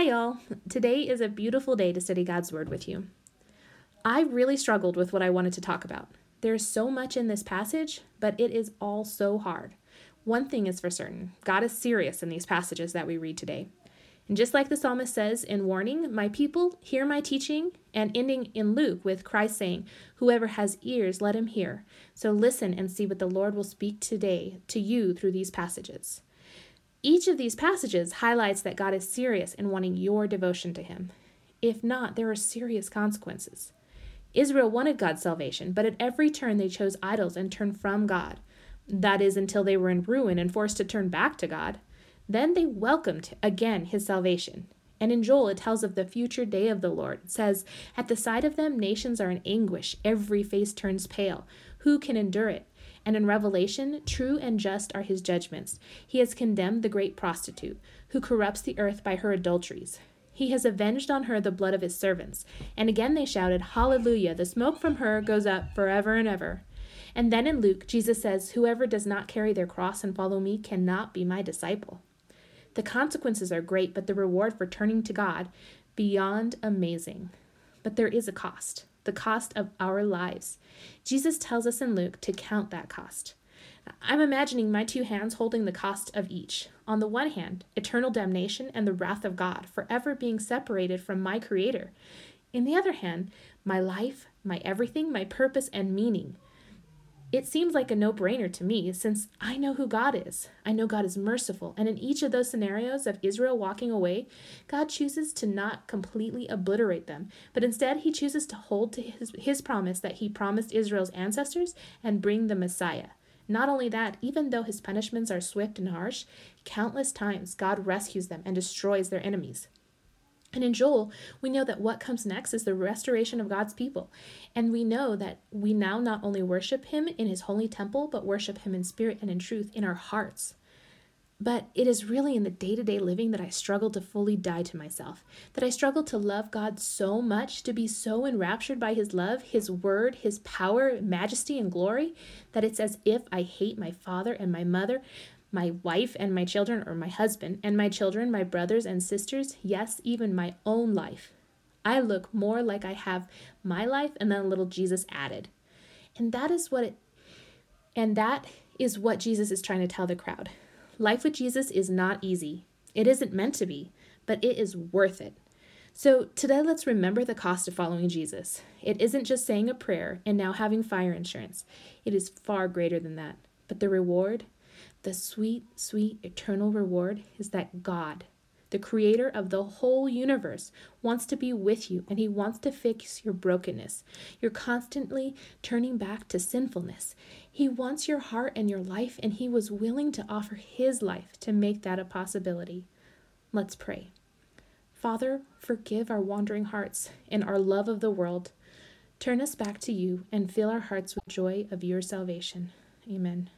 Hi, y'all. Today is a beautiful day to study God's Word with you. I really struggled with what I wanted to talk about. There is so much in this passage, but it is all so hard. One thing is for certain God is serious in these passages that we read today. And just like the psalmist says in warning, My people hear my teaching, and ending in Luke with Christ saying, Whoever has ears, let him hear. So listen and see what the Lord will speak today to you through these passages. Each of these passages highlights that God is serious in wanting your devotion to Him. If not, there are serious consequences. Israel wanted God's salvation, but at every turn they chose idols and turned from God. That is, until they were in ruin and forced to turn back to God. Then they welcomed again His salvation. And in Joel, it tells of the future day of the Lord. It says, At the sight of them, nations are in anguish, every face turns pale. Who can endure it? And in Revelation, true and just are his judgments. He has condemned the great prostitute, who corrupts the earth by her adulteries. He has avenged on her the blood of his servants. And again they shouted, Hallelujah! The smoke from her goes up forever and ever. And then in Luke, Jesus says, Whoever does not carry their cross and follow me cannot be my disciple. The consequences are great, but the reward for turning to God, beyond amazing. But there is a cost the cost of our lives. Jesus tells us in Luke to count that cost. I'm imagining my two hands holding the cost of each. On the one hand, eternal damnation and the wrath of God, forever being separated from my Creator. In the other hand, my life, my everything, my purpose, and meaning. It seems like a no brainer to me since I know who God is. I know God is merciful. And in each of those scenarios of Israel walking away, God chooses to not completely obliterate them, but instead he chooses to hold to his, his promise that he promised Israel's ancestors and bring the Messiah. Not only that, even though his punishments are swift and harsh, countless times God rescues them and destroys their enemies. And in Joel, we know that what comes next is the restoration of God's people. And we know that we now not only worship Him in His holy temple, but worship Him in spirit and in truth in our hearts. But it is really in the day to day living that I struggle to fully die to myself, that I struggle to love God so much, to be so enraptured by His love, His word, His power, majesty, and glory, that it's as if I hate my father and my mother, my wife and my children, or my husband and my children, my brothers and sisters, yes, even my own life. I look more like I have my life and then a little Jesus added. And that is what it and that is what Jesus is trying to tell the crowd. Life with Jesus is not easy. It isn't meant to be, but it is worth it. So, today let's remember the cost of following Jesus. It isn't just saying a prayer and now having fire insurance, it is far greater than that. But the reward, the sweet, sweet, eternal reward is that God, the creator of the whole universe, wants to be with you and he wants to fix your brokenness. You're constantly turning back to sinfulness. He wants your heart and your life, and he was willing to offer his life to make that a possibility. Let's pray. Father, forgive our wandering hearts and our love of the world. Turn us back to you and fill our hearts with joy of your salvation. Amen.